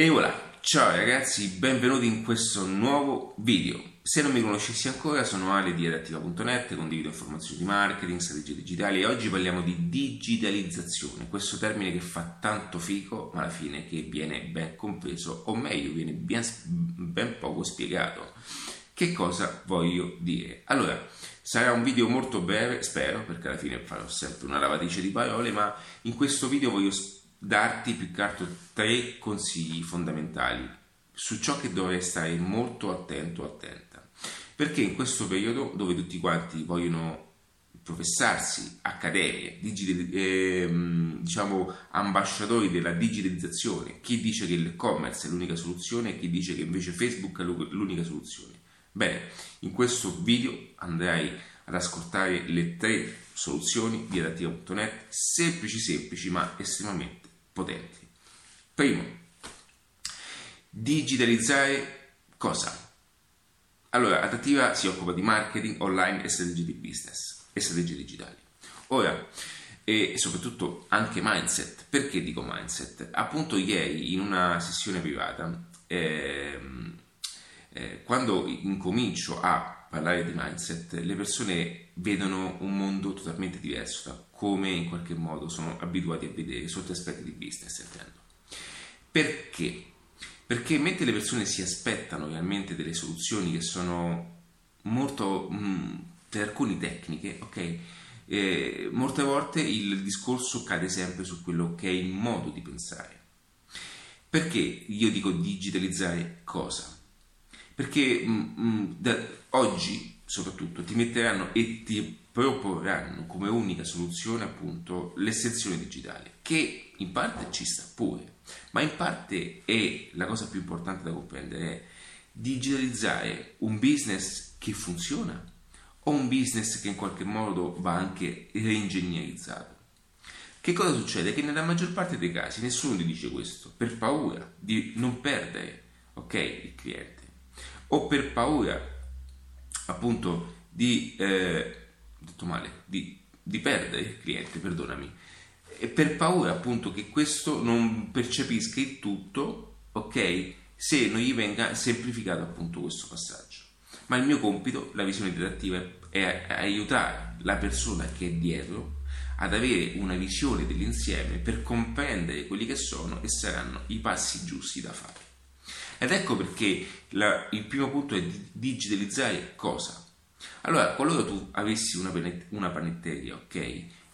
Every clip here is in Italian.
E voilà, ciao ragazzi, benvenuti in questo nuovo video. Se non mi conoscessi ancora, sono Ale di adattiva.net, condivido informazioni di marketing, strategie digitali e oggi parliamo di digitalizzazione, questo termine che fa tanto fico, ma alla fine che viene ben compreso, o meglio, viene ben, ben poco spiegato. Che cosa voglio dire? Allora, sarà un video molto breve, spero, perché alla fine farò sempre una lavatrice di parole, ma in questo video voglio spiegare darti più che altro tre consigli fondamentali su ciò che dovrai stare molto attento o attenta. Perché in questo periodo dove tutti quanti vogliono professarsi, accademie, digitali, eh, diciamo ambasciatori della digitalizzazione, chi dice che l'e-commerce è l'unica soluzione e chi dice che invece Facebook è l'unica soluzione. Bene, in questo video andrai ad ascoltare le tre soluzioni di adattiva.net, semplici semplici ma estremamente potenti. Primo, digitalizzare cosa? Allora, Adattiva si occupa di marketing online e strategie di business e strategie digitali. Ora, e soprattutto anche mindset. Perché dico mindset? Appunto ieri in una sessione privata, eh, eh, quando incomincio a parlare di mindset, le persone vedono un mondo totalmente diverso da come in qualche modo sono abituati a vedere sotto aspetti di business, intendo. Perché? Perché mentre le persone si aspettano realmente delle soluzioni che sono molto, mh, mm, per alcuni tecniche, ok? Eh, molte volte il discorso cade sempre su quello che è il modo di pensare. Perché io dico digitalizzare cosa? Perché mh, mm, mh, mm, da, oggi soprattutto ti metteranno e ti proporranno come unica soluzione appunto l'estensione digitale, che in parte ci sta pure, ma in parte è la cosa più importante da comprendere è digitalizzare un business che funziona o un business che in qualche modo va anche reingegnerizzato. Che cosa succede? Che nella maggior parte dei casi nessuno ti dice questo per paura di non perdere okay, il cliente o per paura appunto di eh, male, di, di perdere il cliente, perdonami, e per paura appunto che questo non percepisca il tutto, ok, se non gli venga semplificato appunto questo passaggio. Ma il mio compito, la visione didattiva, è aiutare la persona che è dietro ad avere una visione dell'insieme per comprendere quelli che sono e saranno i passi giusti da fare. Ed ecco perché la, il primo punto è digitalizzare cosa? Allora, qualora tu avessi una, una panetteria, ok?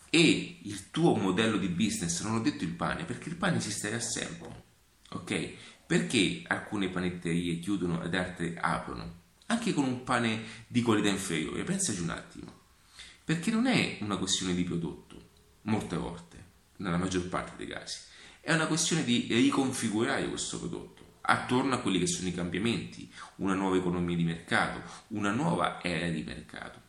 E il tuo modello di business, non ho detto il pane, perché il pane esisterà sempre, ok? Perché alcune panetterie chiudono ed altre aprono? Anche con un pane di qualità inferiore, pensaci un attimo. Perché non è una questione di prodotto, molte volte, nella maggior parte dei casi. È una questione di riconfigurare questo prodotto attorno a quelli che sono i cambiamenti, una nuova economia di mercato, una nuova era di mercato.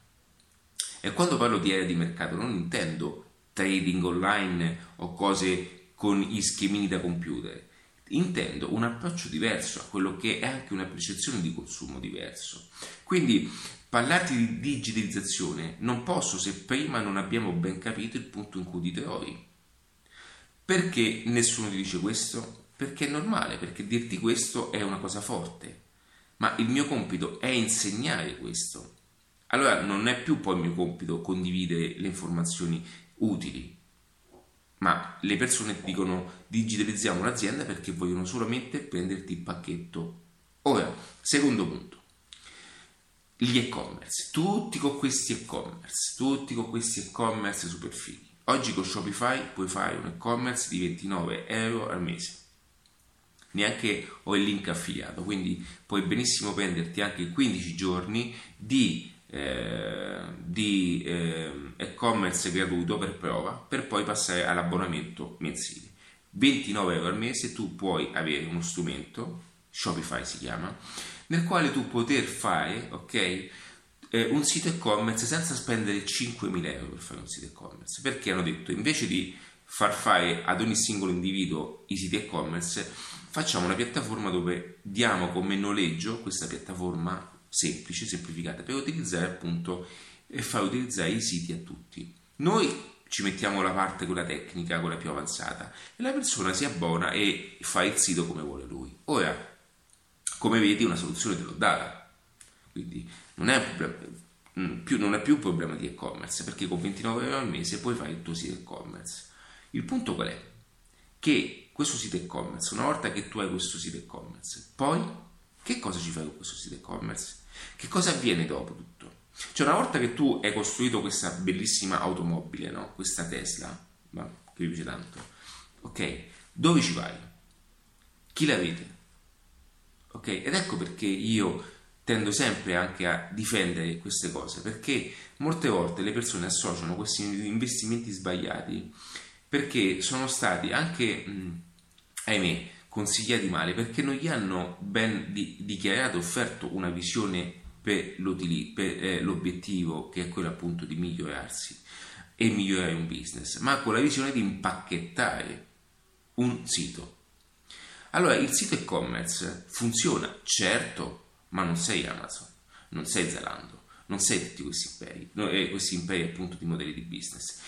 E quando parlo di era di mercato non intendo trading online o cose con gli schemini da computer, intendo un approccio diverso a quello che è anche una percezione di consumo diverso. Quindi parlarti di digitalizzazione non posso se prima non abbiamo ben capito il punto in cui ti trovi. Perché nessuno ti dice questo? Perché è normale, perché dirti questo è una cosa forte, ma il mio compito è insegnare questo. Allora non è più poi il mio compito condividere le informazioni utili, ma le persone dicono digitalizziamo l'azienda perché vogliono solamente prenderti il pacchetto. Ora, secondo punto, gli e-commerce, tutti con questi e-commerce, tutti con questi e-commerce super fighi. Oggi con Shopify puoi fare un e-commerce di 29 euro al mese neanche ho il link affiliato, quindi puoi benissimo prenderti anche 15 giorni di, eh, di eh, e-commerce gratuito per prova per poi passare all'abbonamento mensile. 29 euro al mese tu puoi avere uno strumento, Shopify si chiama, nel quale tu poter fare, ok? Eh, un sito e-commerce senza spendere 5.000 euro per fare un sito e-commerce perché hanno detto invece di far fare ad ogni singolo individuo i siti e-commerce facciamo una piattaforma dove diamo come noleggio questa piattaforma semplice, semplificata, per utilizzare appunto e far utilizzare i siti a tutti. Noi ci mettiamo la parte quella tecnica, quella più avanzata, e la persona si abbona e fa il sito come vuole lui. Ora, come vedi, una soluzione te l'ho data, quindi non è, mm, più, non è più un problema di e-commerce, perché con 29 euro al mese puoi fare il tuo sito e-commerce. Il punto qual è? Che questo sito e-commerce, una volta che tu hai questo sito e-commerce, poi che cosa ci fai con questo sito e-commerce? Che cosa avviene dopo tutto? Cioè, una volta che tu hai costruito questa bellissima automobile, no? questa Tesla, ma, che mi piace tanto, ok, dove ci vai? Chi la vede? Ok, ed ecco perché io tendo sempre anche a difendere queste cose, perché molte volte le persone associano questi investimenti sbagliati perché sono stati anche, mh, ahimè, consigliati male, perché non gli hanno ben di, dichiarato, offerto una visione per, per eh, l'obiettivo che è quello appunto di migliorarsi e migliorare un business, ma con la visione di impacchettare un sito. Allora, il sito e-commerce funziona, certo, ma non sei Amazon, non sei Zalando, non sei tutti questi imperi, eh, questi imperi appunto di modelli di business.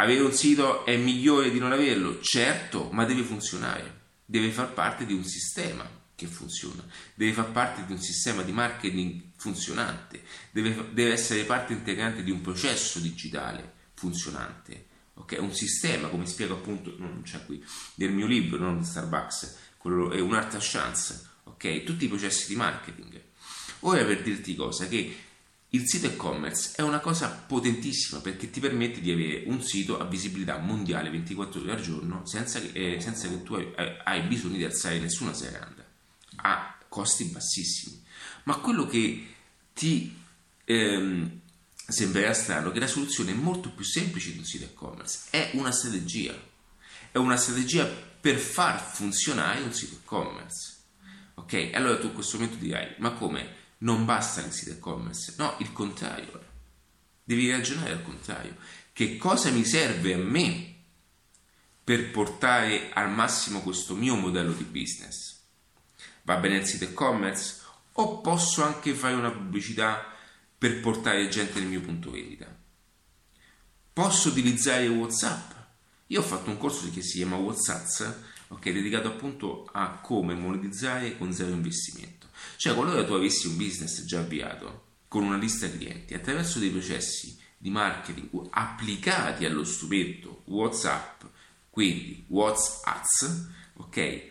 Avere un sito è migliore di non averlo, certo, ma deve funzionare, deve far parte di un sistema che funziona, deve far parte di un sistema di marketing funzionante, deve, deve essere parte integrante di un processo digitale funzionante. Okay? Un sistema, come spiego appunto, non c'è qui, nel mio libro, non Starbucks, quello è un'arte a chance, ok? Tutti i processi di marketing. Ora per dirti cosa, che il sito e-commerce è una cosa potentissima perché ti permette di avere un sito a visibilità mondiale 24 ore al giorno senza che, eh, senza che tu hai, hai bisogno di alzare nessuna serranda a costi bassissimi. Ma quello che ti ehm, sembrerà strano è che la soluzione è molto più semplice di un sito e-commerce, è una strategia, è una strategia per far funzionare un sito e-commerce. Ok? Allora tu in questo momento dirai, ma come? Non basta il sito e-commerce? No, il contrario. Devi ragionare al contrario. Che cosa mi serve a me per portare al massimo questo mio modello di business? Va bene il sito e-commerce? O posso anche fare una pubblicità per portare gente nel mio punto vendita? Posso utilizzare WhatsApp? Io ho fatto un corso che si chiama WhatsApp, okay, dedicato appunto a come monetizzare con zero investimento. Cioè, qualora tu avessi un business già avviato con una lista clienti attraverso dei processi di marketing applicati allo strumento WhatsApp, quindi WhatsApp, ok?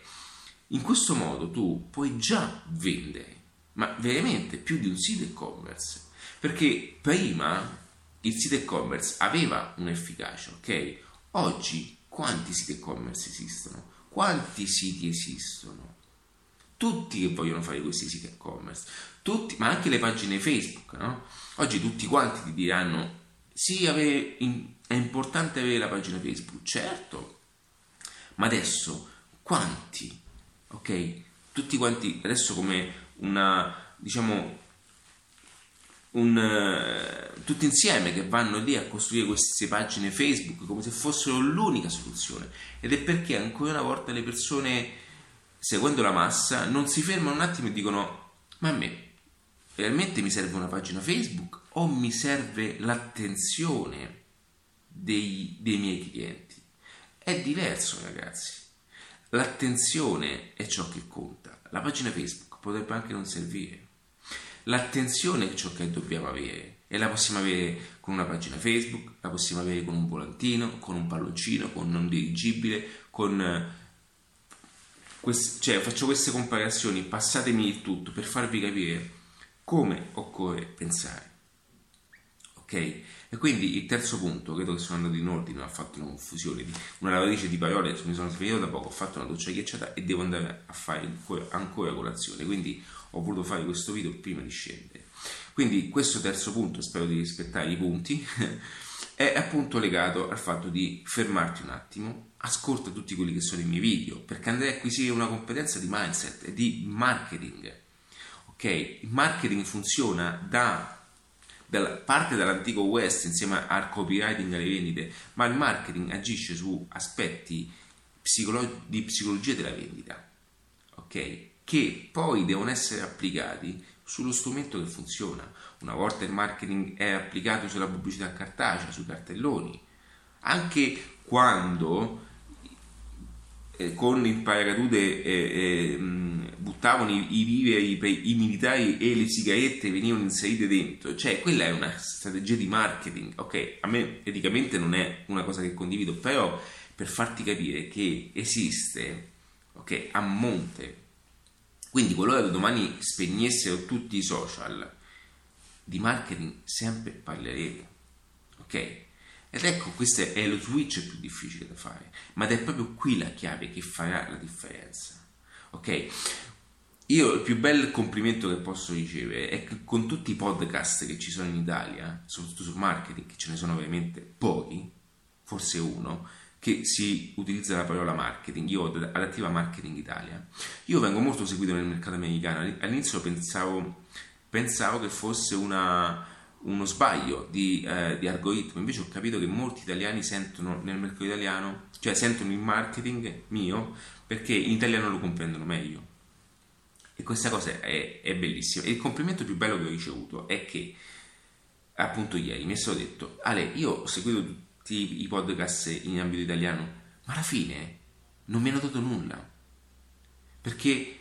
In questo modo tu puoi già vendere, ma veramente più di un sito e-commerce, perché prima il sito e-commerce aveva un'efficacia, ok? Oggi quanti siti e-commerce esistono? Quanti siti esistono? Tutti che vogliono fare questi siti e-commerce, tutti, ma anche le pagine Facebook, no? Oggi tutti quanti ti diranno sì, è importante avere la pagina Facebook, certo, ma adesso quanti ok? Tutti quanti adesso come una, diciamo, un, uh, tutti insieme che vanno lì a costruire queste pagine Facebook come se fossero l'unica soluzione ed è perché ancora una volta le persone seguendo la massa non si fermano un attimo e dicono ma a me realmente mi serve una pagina Facebook o mi serve l'attenzione dei, dei miei clienti è diverso ragazzi L'attenzione è ciò che conta. La pagina Facebook potrebbe anche non servire. L'attenzione è ciò che dobbiamo avere e la possiamo avere con una pagina Facebook, la possiamo avere con un volantino, con un palloncino, con un dirigibile, con... Eh, quest... cioè, faccio queste comparazioni, passatemi il tutto per farvi capire come occorre pensare. Ok? E quindi il terzo punto, credo che sono andato in ordine, ho fatto una confusione, una lavatrice di parole, mi sono svegliato da poco, ho fatto una doccia ghiacciata e devo andare a fare ancora colazione, quindi ho voluto fare questo video prima di scendere. Quindi questo terzo punto, spero di rispettare i punti, è appunto legato al fatto di fermarti un attimo, ascolta tutti quelli che sono i miei video, perché andrai a acquisire una competenza di mindset e di marketing. Ok? Il marketing funziona da parte dall'antico West insieme al copywriting alle vendite, ma il marketing agisce su aspetti psicolo- di psicologia della vendita, ok? Che poi devono essere applicati sullo strumento che funziona. Una volta il marketing è applicato sulla pubblicità cartacea, sui cartelloni, anche quando eh, con il paracadute eh, eh, buttavano i, i viveri, i, militari e le sigarette venivano inserite dentro, cioè quella è una strategia di marketing, ok? A me eticamente non è una cosa che condivido, però per farti capire che esiste, ok, a monte. Quindi qualora domani spegnessero tutti i social, di marketing sempre parleremo, ok? Ed ecco, questo è lo switch più difficile da fare, ma è proprio qui la chiave che farà la differenza. Ok? Io il più bel complimento che posso ricevere è che con tutti i podcast che ci sono in Italia, soprattutto sul marketing, che ce ne sono veramente pochi, forse uno, che si utilizza la parola marketing, io ho adattiva Marketing Italia, io vengo molto seguito nel mercato americano, all'inizio pensavo, pensavo che fosse una, uno sbaglio di, eh, di, algoritmo, invece ho capito che molti italiani sentono nel mercato italiano, cioè sentono il marketing mio perché in italiano lo comprendono meglio. E questa cosa è, è bellissima. E il complimento più bello che ho ricevuto è che, appunto ieri, mi è stato detto, Ale, io ho seguito tutti i podcast in ambito italiano, ma alla fine non mi hanno dato nulla. Perché,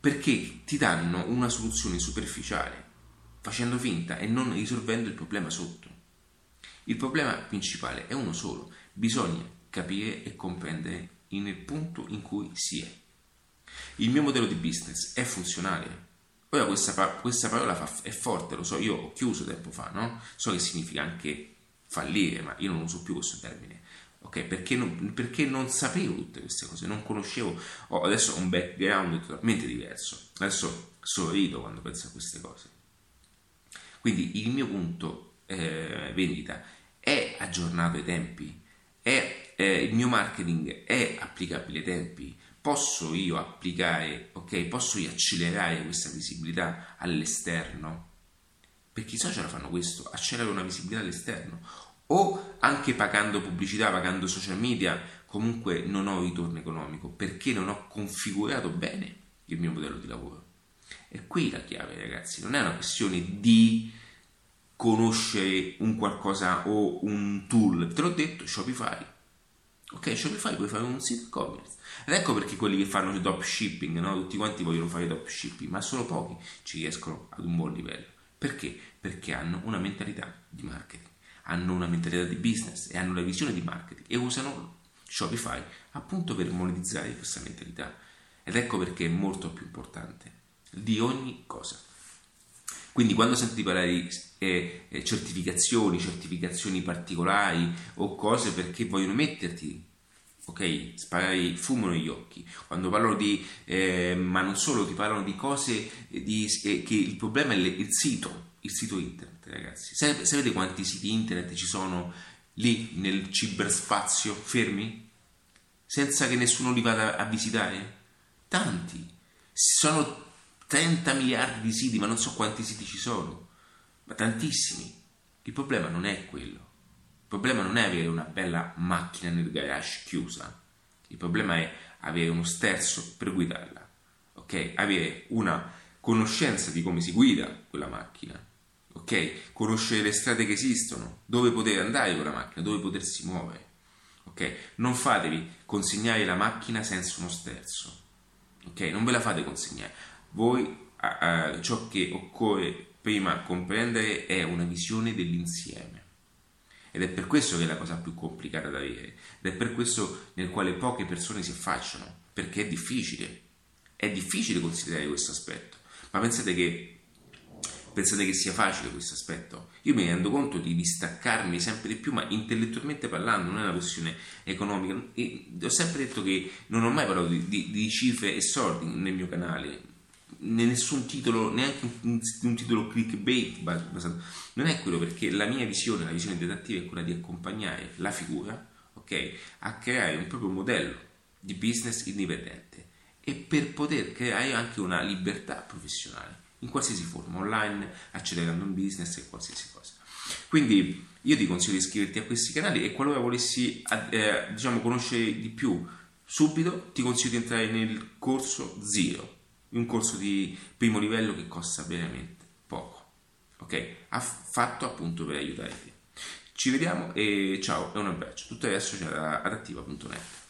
perché ti danno una soluzione superficiale, facendo finta e non risolvendo il problema sotto. Il problema principale è uno solo, bisogna capire e comprendere nel punto in cui si è. Il mio modello di business è funzionale. Ora questa, questa parola fa, è forte, lo so, io ho chiuso tempo fa, no? So che significa anche fallire, ma io non uso più questo termine. Ok, perché non, perché non sapevo tutte queste cose, non conoscevo, ho adesso ho un background totalmente diverso, adesso sorrido quando penso a queste cose. Quindi il mio punto eh, vendita è aggiornato ai tempi, è, eh, il mio marketing è applicabile ai tempi, posso io applicare, ok, posso io accelerare questa visibilità all'esterno? Perché i social fanno questo, accelerano una visibilità all'esterno. O anche pagando pubblicità, pagando social media, comunque non ho ritorno economico perché non ho configurato bene il mio modello di lavoro. E qui la chiave, ragazzi, non è una questione di conoscere un qualcosa o un tool. Te l'ho detto, Shopify. Ok, Shopify puoi fare un sito e-commerce. Ed ecco perché quelli che fanno dropshipping, no? tutti quanti vogliono fare dropshipping, ma solo pochi ci riescono ad un buon livello. Perché? Perché hanno una mentalità di marketing, hanno una mentalità di business e hanno la visione di marketing e usano Shopify appunto per monetizzare questa mentalità. Ed ecco perché è molto più importante di ogni cosa. Quindi quando senti parlare di eh, eh, certificazioni, certificazioni particolari o cose perché vogliono metterti, ok, sparare il fumo negli occhi, quando parlano di, eh, ma non solo, ti parlano di cose di, eh, che il problema è il, sito, il sito internet ragazzi. Sapete quanti siti internet ci sono lì nel ciberspazio fermi? Senza che nessuno li vada a visitare? Tanti. Sono 30 miliardi di siti, ma non so quanti siti ci sono, ma tantissimi. Il problema non è quello. Il problema non è avere una bella macchina nel garage chiusa. Il problema è avere uno sterzo per guidarla. Ok? Avere una conoscenza di come si guida quella macchina. Ok? Conoscere le strade che esistono, dove poter andare con la macchina, dove potersi muovere. Ok? Non fatevi consegnare la macchina senza uno sterzo. Ok? Non ve la fate consegnare voi uh, ciò che occorre prima comprendere è una visione dell'insieme. Ed è per questo che è la cosa più complicata da avere, ed è per questo nel quale poche persone si affacciano, perché è difficile, è difficile considerare questo aspetto. Ma pensate che, pensate che sia facile questo aspetto? Io mi rendo conto di distaccarmi sempre di più, ma intellettualmente parlando, non è una questione economica. E ho sempre detto che non ho mai parlato di, di, di cifre e soldi nel mio canale, nessun titolo, neanche un, un titolo clickbait basato. Non è quello perché la mia visione, la visione dedattiva è quella di accompagnare la figura okay, a creare un proprio modello di business indipendente e per poter creare anche una libertà professionale in qualsiasi forma, online, accelerando un business e qualsiasi cosa. Quindi io ti consiglio di iscriverti a questi canali e qualora volessi eh, diciamo, conoscere di più subito, ti consiglio di entrare nel corso Zero un corso di primo livello che costa veramente poco, ok? Ha fatto appunto per aiutarti. Ci vediamo e ciao e un abbraccio. Tutto adesso c'è ad.